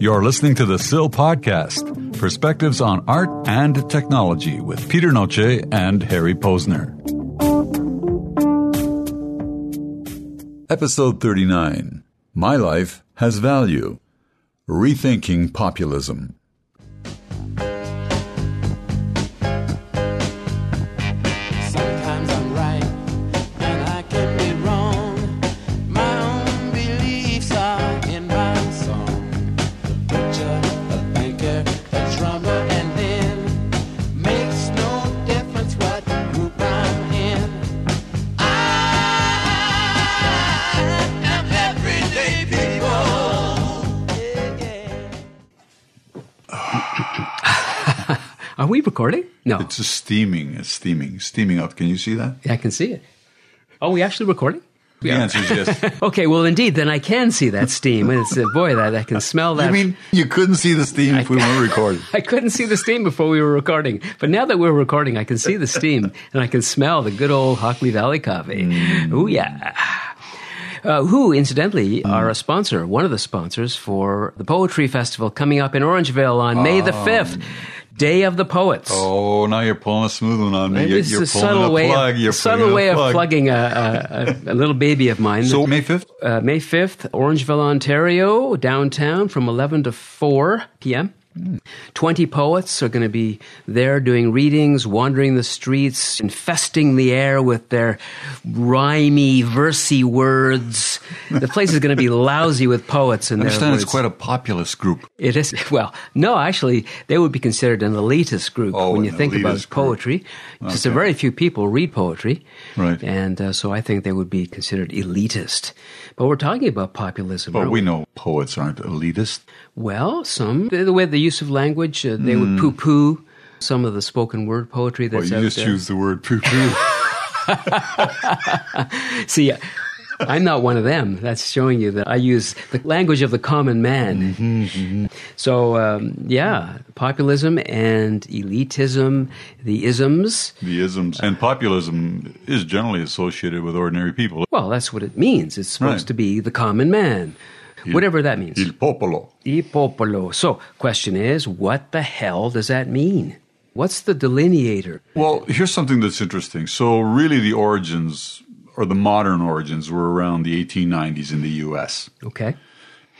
You're listening to the SIL podcast, perspectives on art and technology with Peter Noce and Harry Posner. Episode 39 My Life Has Value Rethinking Populism. We recording? No. It's just steaming, it's steaming, steaming up. Can you see that? Yeah, I can see it. Are we actually recording? The answer is yes. Okay, well, indeed, then I can see that steam. It's, uh, boy, that I can smell that. you mean you couldn't see the steam if we weren't recording? I couldn't see the steam before we were recording, but now that we're recording, I can see the steam and I can smell the good old Hockley Valley coffee. Mm. Ooh, yeah. Uh, who, incidentally, are a sponsor, one of the sponsors for the Poetry Festival coming up in Orangeville on May the 5th, Day of the Poets. Oh, now you're pulling a smooth one on me. You're, It's you're a pulling subtle a way, plug. of, subtle way a of plugging a, a, a, a little baby of mine. So May 5th? uh, May 5th, Orangeville, Ontario, downtown from 11 to 4 p.m. 20 poets are going to be there doing readings, wandering the streets, infesting the air with their rhymy, versy words. The place is going to be lousy with poets and I understand it's quite a populist group. It is well, no, actually, they would be considered an elitist group Oh, when you think about poetry. Just a very few people read poetry, Right. And uh, so I think they would be considered elitist. But we're talking about populism. But aren't we know poets aren't elitist. Well, some the the way the use of language, uh, they would poo-poo some of the spoken word poetry Hmm. Well, that's you out just there. choose the word poo poo. See, I'm not one of them. That's showing you that I use the language of the common man. Mm-hmm, So, um, yeah, populism and elitism, the isms. the isms. And populism is generally associated with ordinary people. Well, that's what it means. It's supposed Right. to be the common man, whatever that means. Il popolo. Il popolo. So, question is, what the hell does that mean? What's the delineator? Well, here's something that's interesting. So, really, the origins, or the modern origins, were around the 1890s in the U.S. Okay.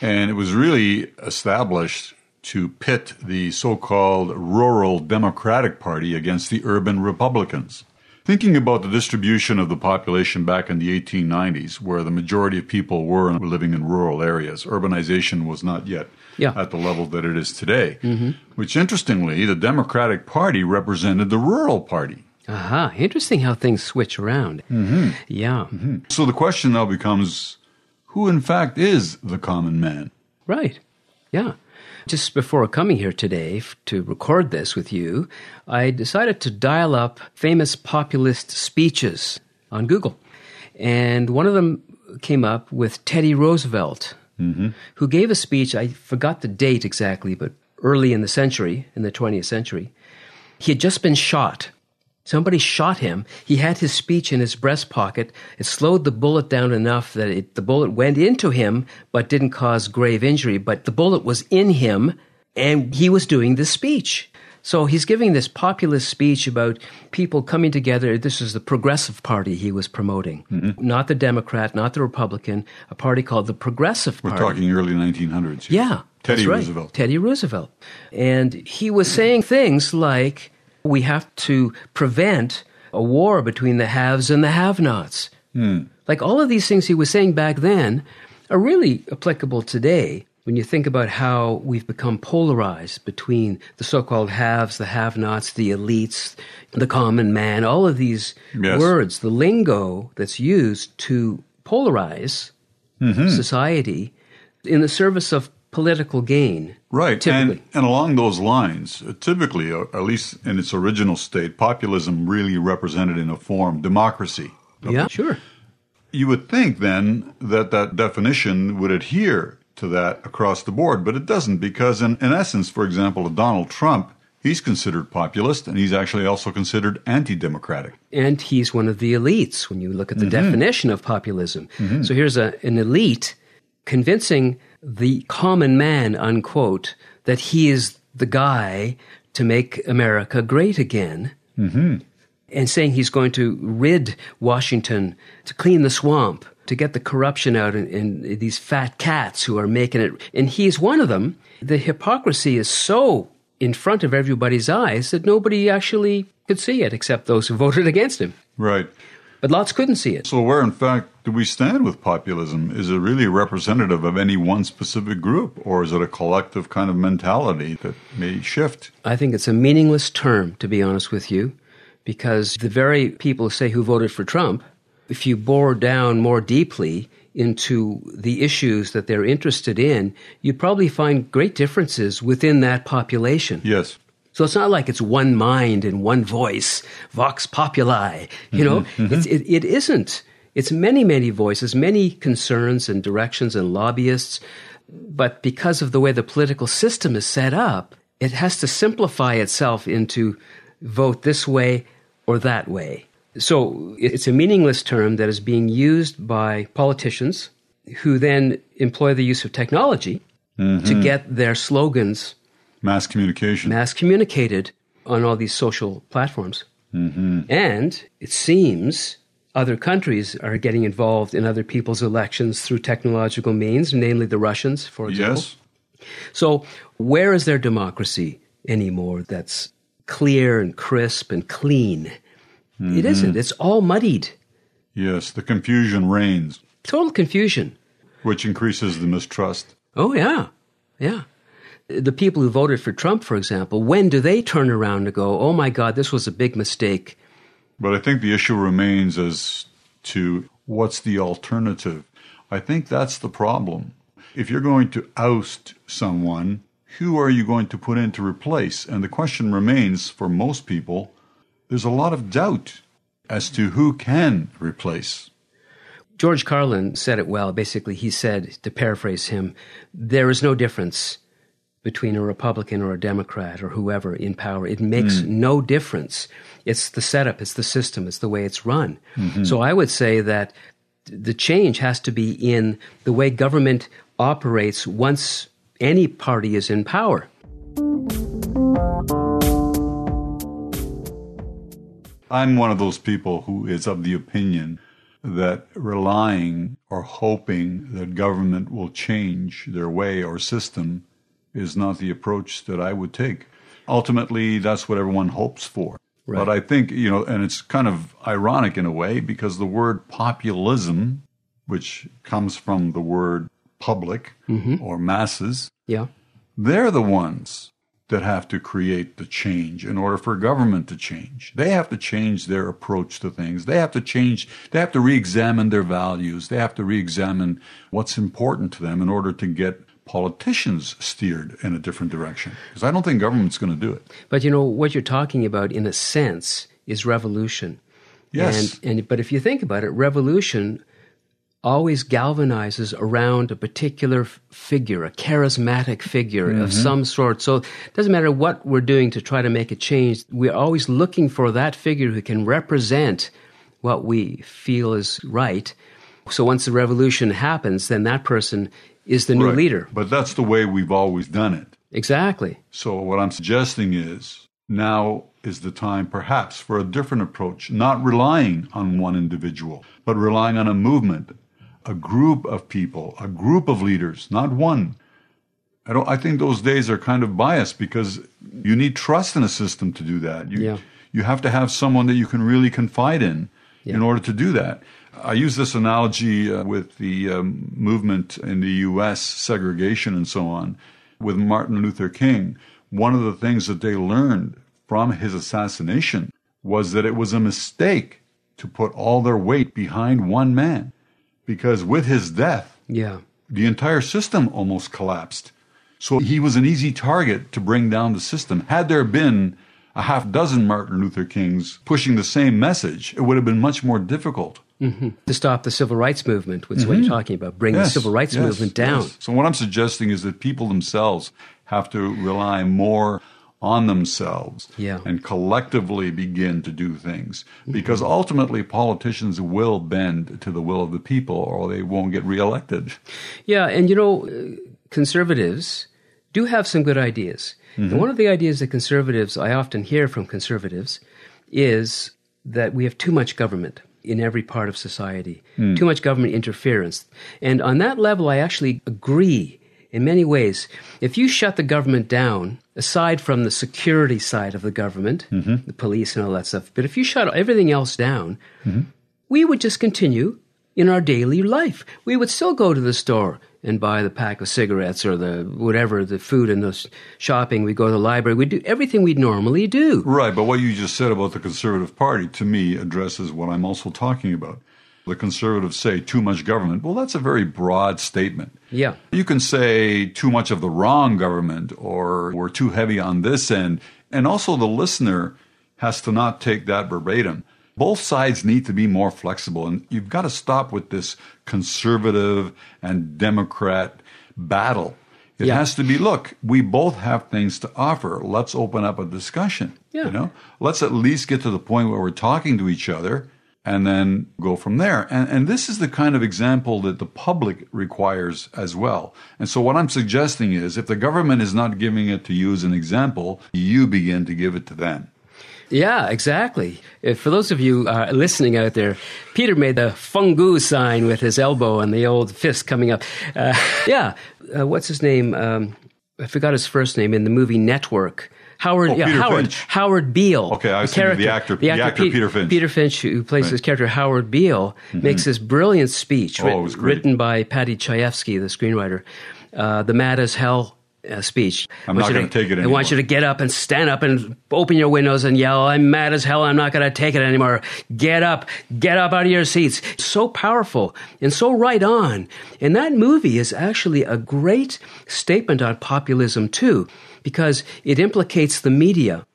And it was really established to pit the so called rural Democratic Party against the urban Republicans. Thinking about the distribution of the population back in the 1890s, where the majority of people were living in rural areas, urbanization was not yet Yeah. at the level that it is today. Which, interestingly, the Democratic Party represented the rural party. Aha. Interesting how things switch around. Mm-hmm. Yeah. So the question now becomes who, in fact, is the common man? Right. Yeah. Just before coming here today to record this with you, I decided to dial up famous populist speeches on Google. And one of them came up with Teddy Roosevelt, mm-hmm. who gave a speech, I forgot the date exactly, but early in the century, in the 20th century. He had just been shot. Somebody shot him. He had his speech in his breast pocket. It slowed the bullet down enough that it, the bullet went into him, but didn't cause grave injury. But the bullet was in him, and he was doing this speech. So he's giving this populist speech about people coming together. This is the Progressive Party he was promoting, mm-hmm. not the Democrat, not the Republican, a party called the Progressive Party. We're talking early 1900s. here. Yeah. Teddy right. Roosevelt. Teddy Roosevelt. And he was saying things like, we have to prevent a war between the haves and the have nots. Hmm. Like all of these things he was saying back then are really applicable today when you think about how we've become polarized between the so called haves, the have nots, the elites, the common man, all of these Yes. words, the lingo that's used to polarize Mm-hmm. society in the service of political gain. Right. Typically. And, and along those lines, uh, typically, uh, at least in its original state, populism really represented in a form democracy. Yeah, sure. You would think then that that definition would adhere to that across the board, but it doesn't because, in, in essence, for example, Donald Trump He's considered populist, and he's actually also considered anti democratic. And he's one of the elites when you look at the definition of populism. So here's a, an elite convincing the common man, unquote, that he is the guy to make America great again. Mm-hmm. And saying he's going to rid Washington, to clean the swamp, to get the corruption out in, in these fat cats who are making it. And he's one of them. The hypocrisy is so in front of everybody's eyes that nobody actually could see it except those who voted against him. Right. But lots couldn't see it. So, where in fact do we stand with populism? Is it really representative of any one specific group, or is it a collective kind of mentality that may shift? I think it's a meaningless term, to be honest with you, because the very people, say, who voted for Trump, if you bore down more deeply into the issues that they're interested in, you'd probably find great differences within that population. Yes. So it's not like it's one mind and one voice, vox populi. You know, mm-hmm. Mm-hmm. It's, it, it isn't. It's many, many voices, many concerns and directions and lobbyists. But because of the way the political system is set up, it has to simplify itself into vote this way or that way. So it's a meaningless term that is being used by politicians who then employ the use of technology mm-hmm. to get their slogans Mass communication. mass communicated on all these social platforms. Mm-hmm. And it seems other countries are getting involved in other people's elections through technological means, namely the Russians, for example. yes. So, where is their democracy anymore that's clear and crisp and clean? It mm-hmm. isn't. It's all muddied. Yes. The confusion reigns, Total confusion. which increases the mistrust. Oh, yeah. Yeah. The people who voted for Trump, for example, when do they turn around and go, oh my God, this was a big mistake? But I think the issue remains as to what's the alternative. I think that's the problem. If you're going to oust someone, who are you going to put in to replace? And the question remains for most people there's a lot of doubt as to who can replace. George Carlin said it well. Basically, he said, to paraphrase him, there is no difference between a Republican or a Democrat or whoever in power. It makes hmm. no difference. It's the setup, it's the system, it's the way it's run. Mm-hmm. So I would say that the change has to be in the way government operates once any party is in power. I'm one of those people who is of the opinion that relying or hoping that government will change their way or system is not the approach that I would take. Ultimately, that's what everyone hopes for. But I think, you know, and it's kind of ironic in a way because the word populism, which comes from the word public mm-hmm. or masses, Yeah. they're the ones that have to create the change in order for government to change. They have to change their approach to things. They have to change, they have to re examine their values. They have to re examine what's important to them in order to get politicians steered in a different direction. Because I don't think government's going to do it. But you know what you're talking about, in a sense, is revolution. Yes. And, and but if you think about it, revolution always galvanizes around a particular f- figure, a charismatic figure of mm-hmm. some sort. So it doesn't matter what we're doing to try to make a change. We're always looking for that figure who can represent what we feel is right. So once the revolution happens, then that person is the new Right. leader. But that's the way we've always done it. Exactly. So, what I'm suggesting is now is the time perhaps for a different approach, not relying on one individual, but relying on a movement, a group of people, a group of leaders, not one. I don't I think those days are kind of biased because you need trust in a system to do that. You Yeah. you have to have someone that you can really confide in in order to do that. I use this analogy uh, with the um, movement in the U.S., segregation and so on, with Martin Luther King. One of the things that they learned from his assassination was that it was a mistake to put all their weight behind one man, because with his death, Yeah. the entire system almost collapsed. So he was an easy target to bring down the system. Had there been a half dozen Martin Luther Kings pushing the same message, it would have been much more difficult. Mm-hmm. To stop the civil rights movement, which is what you're mm-hmm. talking about, bring the civil rights yes, movement down. yes. So what I'm suggesting is that people themselves have to rely more on themselves Yeah. and collectively begin to do things. Mm-hmm. Because ultimately, politicians will bend to the will of the people or they won't get reelected. Yeah, and you know, conservatives do have some good ideas. And one of the ideas that conservatives, I often hear from conservatives, is that we have too much government in every part of society, hmm. too much government interference. And on that level, I actually agree in many ways. If you shut the government down, aside from the security side of the government, mm-hmm. the police and all that stuff, but if you shut everything else down, mm-hmm. we would just continue in our daily life. We would still go to the store and buy the pack of cigarettes or the whatever, the food and the shopping. We go to the library. We do everything we'd normally do. Right, but what you just said about the Conservative Party to me addresses what I'm also talking about. The conservatives say too much government. Well, that's a very broad statement. Yeah. You can say too much of the wrong government or we're too heavy on this end. And also, the listener has to not take that verbatim. Both sides need to be more flexible. And you've got to stop with this conservative and Democrat battle. It Yeah. has to be look, we both have things to offer. Let's open up a discussion. Yeah. You know? Let's at least get to the point where we're talking to each other and then go from there. And, and this is the kind of example that the public requires as well. And so, what I'm suggesting is if the government is not giving it to you as an example, you begin to give it to them. Yeah, exactly. For those of you uh, listening out there, Peter made the fungu sign with his elbow and the old fist coming up. Uh, yeah, uh, what's his name? Um, I forgot his first name in the movie Network. Howard, Oh, yeah, Howard, Finch. Howard Beale. Okay, I was thinking of the actor- the actor Pe- Peter Finch. Peter Finch, who plays Right. his character Howard Beale, makes this brilliant speech Oh, writ- it was great. written by Paddy Chayefsky, the screenwriter. Uh, the Mad as Hell uh, speech. I'm not you gonna take it anymore. I want you to get up and stand up and open your windows and yell, I'm mad as hell. I'm not going to take it anymore. Get up. Get up out of your seats. So powerful and so right on. And that movie is actually a great statement on populism too, because it implicates the media.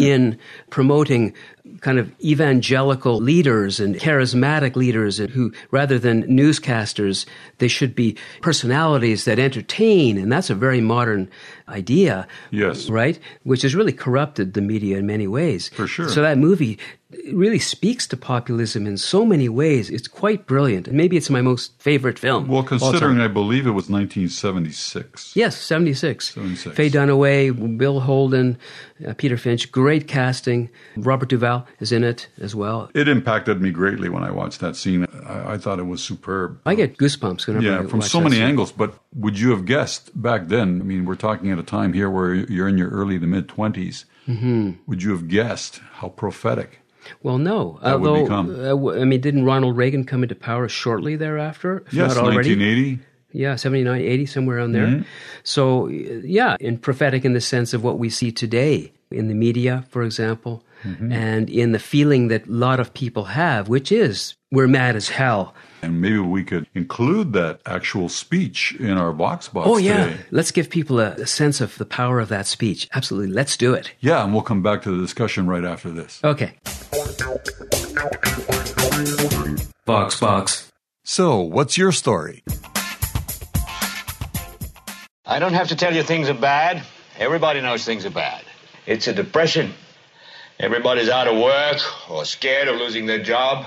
In promoting kind of evangelical leaders and charismatic leaders who, rather than newscasters, they should be personalities that entertain. And that's a very modern idea. Yes. Right? Which has really corrupted the media in many ways. For sure. So that movie really speaks to populism in so many ways. It's quite brilliant. And maybe it's my most favorite film. Well, considering. I believe it was 1976. Yes, 76. 76. Faye Dunaway, Bill Holden, uh, Peter Finch, great casting. Robert Duvall is in it as well. It impacted me greatly when I watched that scene. I, I thought it was superb. I get goosebumps whenever I Yeah, from so many scene. angles. But would you have guessed back then? I mean, we're talking at a time here where you're in your early to mid 20s. Mm-hmm. Would you have guessed how prophetic? Well, no. That would Although, become- uh, w- I mean, didn't Ronald Reagan come into power shortly thereafter? Yes, not already? 1980. Yeah, 79, 80, somewhere around there. Mm-hmm. So, yeah, and prophetic in the sense of what we see today in the media, for example, Mm-hmm. and in the feeling that a lot of people have, which is we're mad as hell. And maybe we could include that actual speech in our Vox box Oh, yeah. today. Let's give people a, a sense of the power of that speech. Absolutely. Let's do it. Yeah, and we'll come back to the discussion right after this. Okay. Vox Box. So, what's your story? I don't have to tell you things are bad. Everybody knows things are bad. It's a depression. Everybody's out of work or scared of losing their job.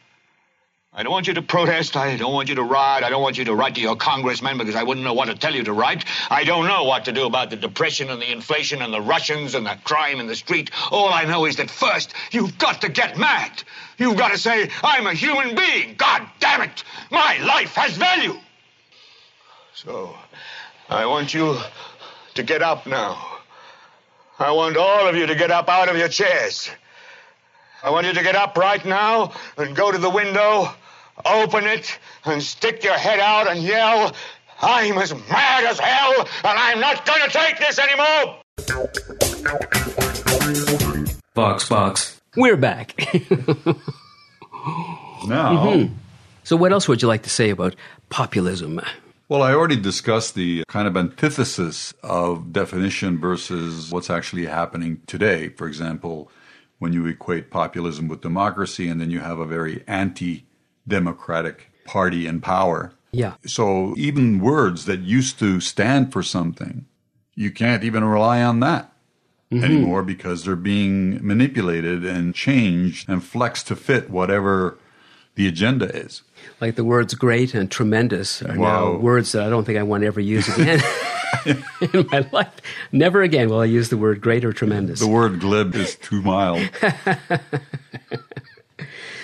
I don't want you to protest. I don't want you to riot. I don't want you to write to your congressman because I wouldn't know what to tell you to write. I don't know what to do about the depression and the inflation and the Russians and the crime in the street. All I know is that first, you've got to get mad. You've got to say, I'm a human being. God damn it. My life has value. So, I want you to get up now. I want all of you to get up out of your chairs. I want you to get up right now and go to the window, open it, and stick your head out and yell, I'm as mad as hell, and I'm not going to take this anymore! Vox, box. We're back. Now, mm-hmm. so, what else would you like to say about populism? well, I already discussed the kind of antithesis of definition versus what's actually happening today. For example, when you equate populism with democracy, and then you have a very anti democratic party in power. Yeah. So even words that used to stand for something, you can't even rely on that mm-hmm. anymore because they're being manipulated and changed and flexed to fit whatever the agenda is. Like the words great and tremendous are now words that I don't think I want to ever use again in my life. Never again will I use the word great or tremendous. The word glib is too mild.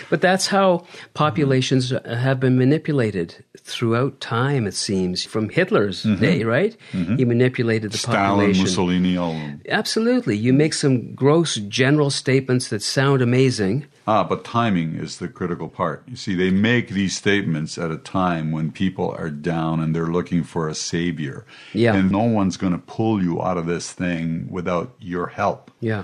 But that's how populations uh, have been manipulated throughout time, it seems, from Hitler's mm-hmm. day, right? Mm-hmm. He manipulated the Stalin, population. Mussolini, all of them. Absolutely. You make some gross general statements that sound amazing. Ah, but timing is the critical part. You see, they make these statements at a time when people are down and they're looking for a savior. Yeah. And no one's going to pull you out of this thing without your help. Yeah,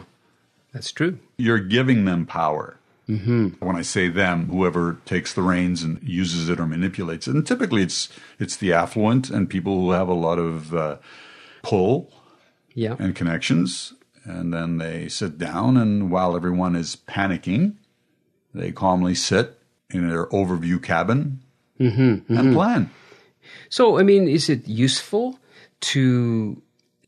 that's true. You're giving them power. Mm-hmm. When I say them, whoever takes the reins and uses it or manipulates it, and typically it's it's the affluent and people who have a lot of uh, pull Yeah. and connections, and then they sit down, and while everyone is panicking, they calmly sit in their overview cabin and plan. So, I mean, is it useful to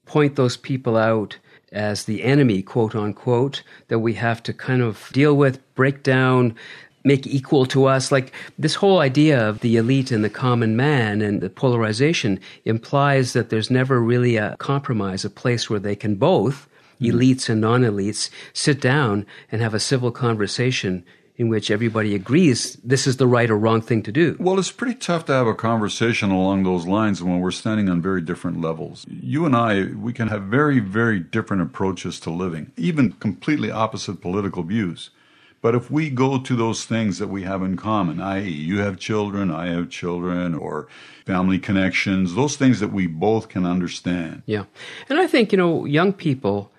point those people out as the enemy, quote unquote, that we have to kind of deal with, break down, make equal to us? Like this whole idea of the elite and the common man and the polarization implies that there's never really a compromise, a place where they can both, mm-hmm. elites and non elites, sit down and have a civil conversation in which everybody agrees this is the right or wrong thing to do. Well, it's pretty tough to have a conversation along those lines when we're standing on very different levels. You and I, we can have very, very different approaches to living, even completely opposite political views. But if we go to those things that we have in common, i.e., you have children, I have children, or family connections, those things that we both can understand. Yeah. And I think, you know, young people,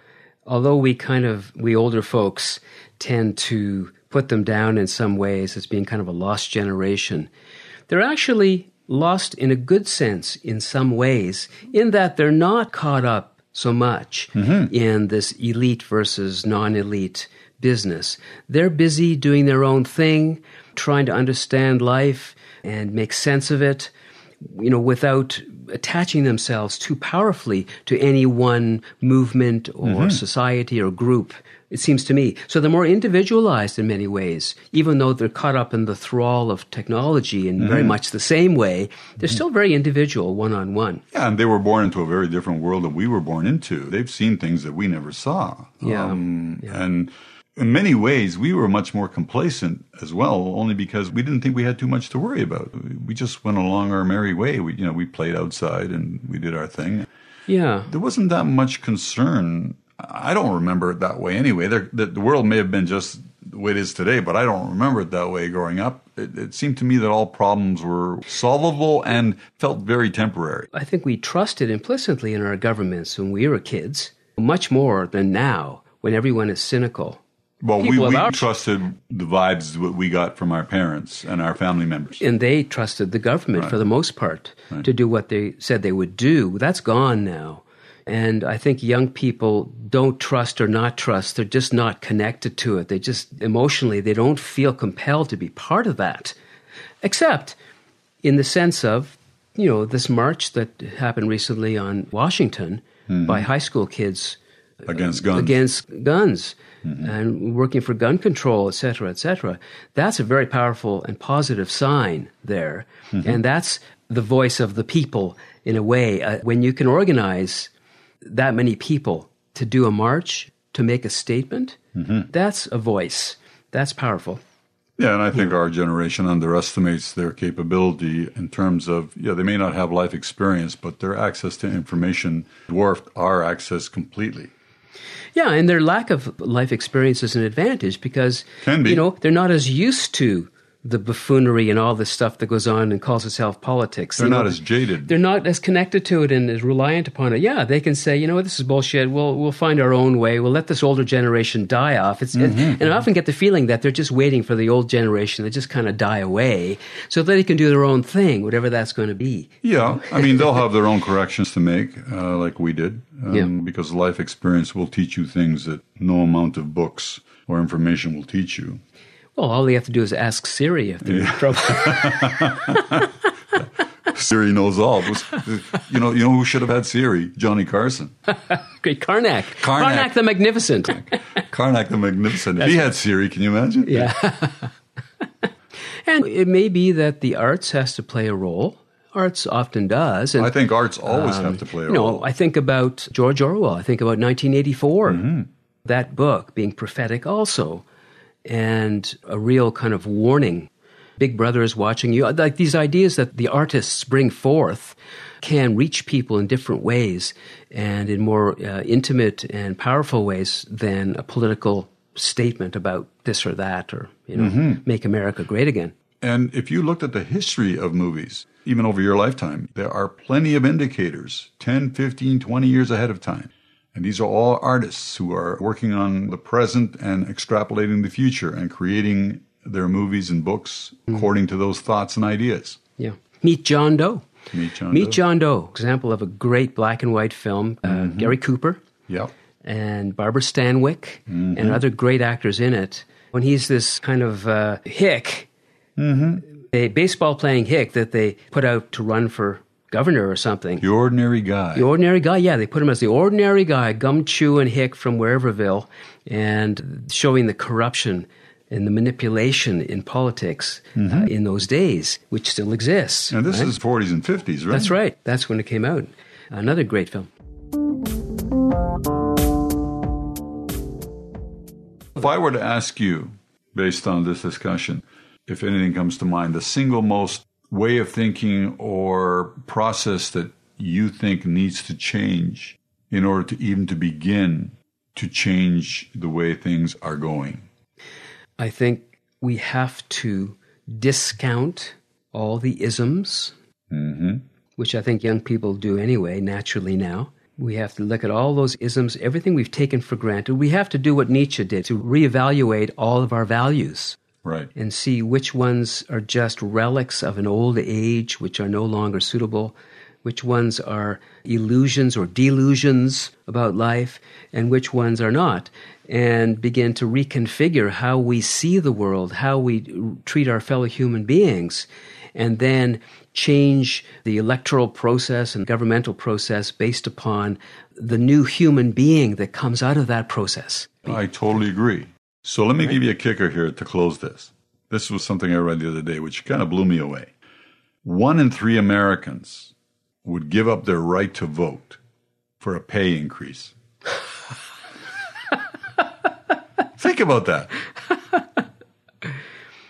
although we kind of, we older folks tend to put them down in some ways as being kind of a lost generation, they're actually lost in a good sense in some ways, in that they're not caught up so much mm-hmm. in this elite versus non elite business. They're busy doing their own thing, trying to understand life and make sense of it you know, without attaching themselves too powerfully to any one movement or mm-hmm. society or group, it seems to me. So they're more individualized in many ways, even though they're caught up in the thrall of technology in very much the same way, they're still very individual, one on one. Yeah, and they were born into a very different world than we were born into. They've seen things that we never saw. Yeah, Um, And in many ways, we were much more complacent as well, only because we didn't think we had too much to worry about. We just went along our merry way. We, you know, we played outside and we did our thing. Yeah. There wasn't that much concern. I don't remember it that way anyway. There, the, the world may have been just the way it is today, but I don't remember it that way growing up. It, it seemed to me that all problems were solvable and felt very temporary. I think we trusted implicitly in our governments when we were kids, much more than now when everyone is cynical. Well, we, People we our- trusted the vibes that we got from our parents and our family members. and they trusted the government for the most part to do what they said they would do. That's gone now. And I think young people don't trust or not trust. They're just not connected to it. They just emotionally, they don't feel compelled to be part of that. Except in the sense of, you know, this march that happened recently on Washington mm-hmm. by high school kids uh, against guns. against guns mm-hmm. and working for gun control, et cetera, et cetera. That's a very powerful and positive sign there. Mm-hmm. And that's the voice of the people in a way. Uh, when you can organize that many people to do a march, to make a statement, mm-hmm. that's a voice. That's powerful. Yeah, and I think our generation underestimates their capability in terms of, yeah, they may not have life experience, but their access to information dwarfed our access completely. Yeah, and their lack of life experience is an advantage because Can be. you know they're not as used to the buffoonery and all the stuff that goes on and calls itself politics. They're You know, not as jaded. they're not as connected to it and as reliant upon it. Yeah, they can say, you know what, this is bullshit. We'll we'll find our own way. We'll let this older generation die off. It's and I often get the feeling that they're just waiting for the old generation to just kind of die away so that they can do their own thing, whatever that's going to be. Yeah, I mean, they'll have their own corrections to make, uh, like we did, um, Yeah. because life experience will teach you things that no amount of books or information will teach you. Well, all they have to do is ask Siri if they're in trouble. Siri knows all. Was- you know, you know who should have had Siri? Johnny Carson, Great Carnac. Carnac. the Magnificent. Carnac the Magnificent. If he had Siri, can you imagine? Yeah. and it may be that the arts has to play a role. Arts often does. And I think arts always have to play a Um, you know, role. I think about George Orwell. I think about 1984. Mm-hmm. That book being prophetic also, and a real kind of warning. Big Brother is watching you. Like these ideas that the artists bring forth can reach people in different ways and in more uh, intimate and powerful ways than a political statement about this or that or you know Mm-hmm. make America great again. And if you looked at the history of movies, even over your lifetime, there are plenty of indicators 10, 15, 20 years ahead of time. And these are all artists who are working on the present and extrapolating the future and creating their movies and books according to those thoughts and ideas. Yeah. Meet John Doe. Meet John Meet Doe. John Doe, example of a great black and white film. Uh, Mm-hmm. Gary Cooper Yep. and Barbara Stanwyck Mm-hmm. and other great actors in it. When he's this kind of uh, hick, a baseball playing hick that they put out to run for governor or something. The ordinary guy. The ordinary guy, yeah, they put him as the ordinary guy, gum chew and hick from whereverville, and showing the corruption and the manipulation in politics uh, in those days, which still exists. and this right? is 40s and 50s, right? That's right. That's when it came out. Another great film. If I were to ask you, based on this discussion, if anything comes to mind, the single most way of thinking or process that you think needs to change in order to even to begin to change the way things are going. I think we have to discount all the isms, mm-hmm. which I think young people do anyway, naturally now. We have to look at all those isms, everything we've taken for granted. We have to do what Nietzsche did to reevaluate all of our values Right. and see which ones are just relics of an old age, which are no longer suitable, which ones are illusions or delusions about life, and which ones are not, and begin to reconfigure how we see the world, how we treat our fellow human beings, and then change the electoral process and governmental process based upon the new human being that comes out of that process. I totally agree. So let me give you a kicker here to close this. This was something I read the other day, which kind of blew me away. One in three Americans would give up their right to vote for a pay increase. think about that.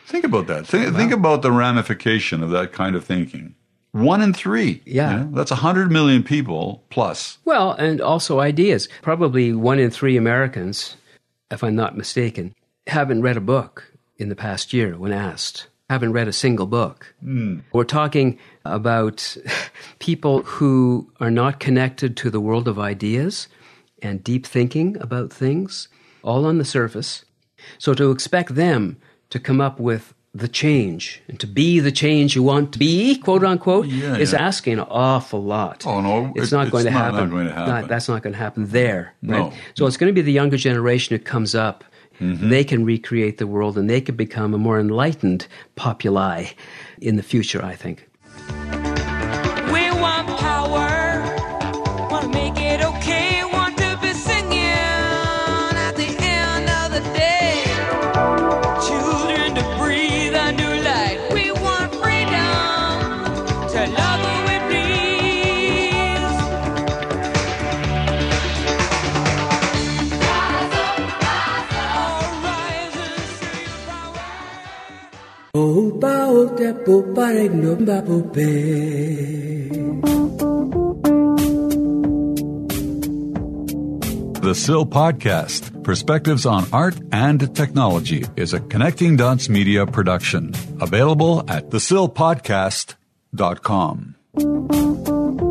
Think about that. Think, think about the ramification of that kind of thinking. One in three. Yeah. You know, that's 100 million people plus. Well, and also ideas. Probably one in three Americans, if I'm not mistaken, haven't read a book in the past year when asked. Haven't read a single book. Hmm. We're talking about people who are not connected to the world of ideas and deep thinking about things, all on the surface. So to expect them to come up with the change and to be the change you want to be, quote unquote, Yeah, is yeah. asking an awful lot. Oh, no, it's it- not going it's to not- not happen. going to happen. that's not going to happen there. No. So it's going to be the younger generation who comes up. Mm-hmm. They can recreate the world and they can become a more enlightened populi in the future, I think. The SIL Podcast, Perspectives on Art and Technology, is a Connecting Dots Media production. Available at thesilpodcast.com.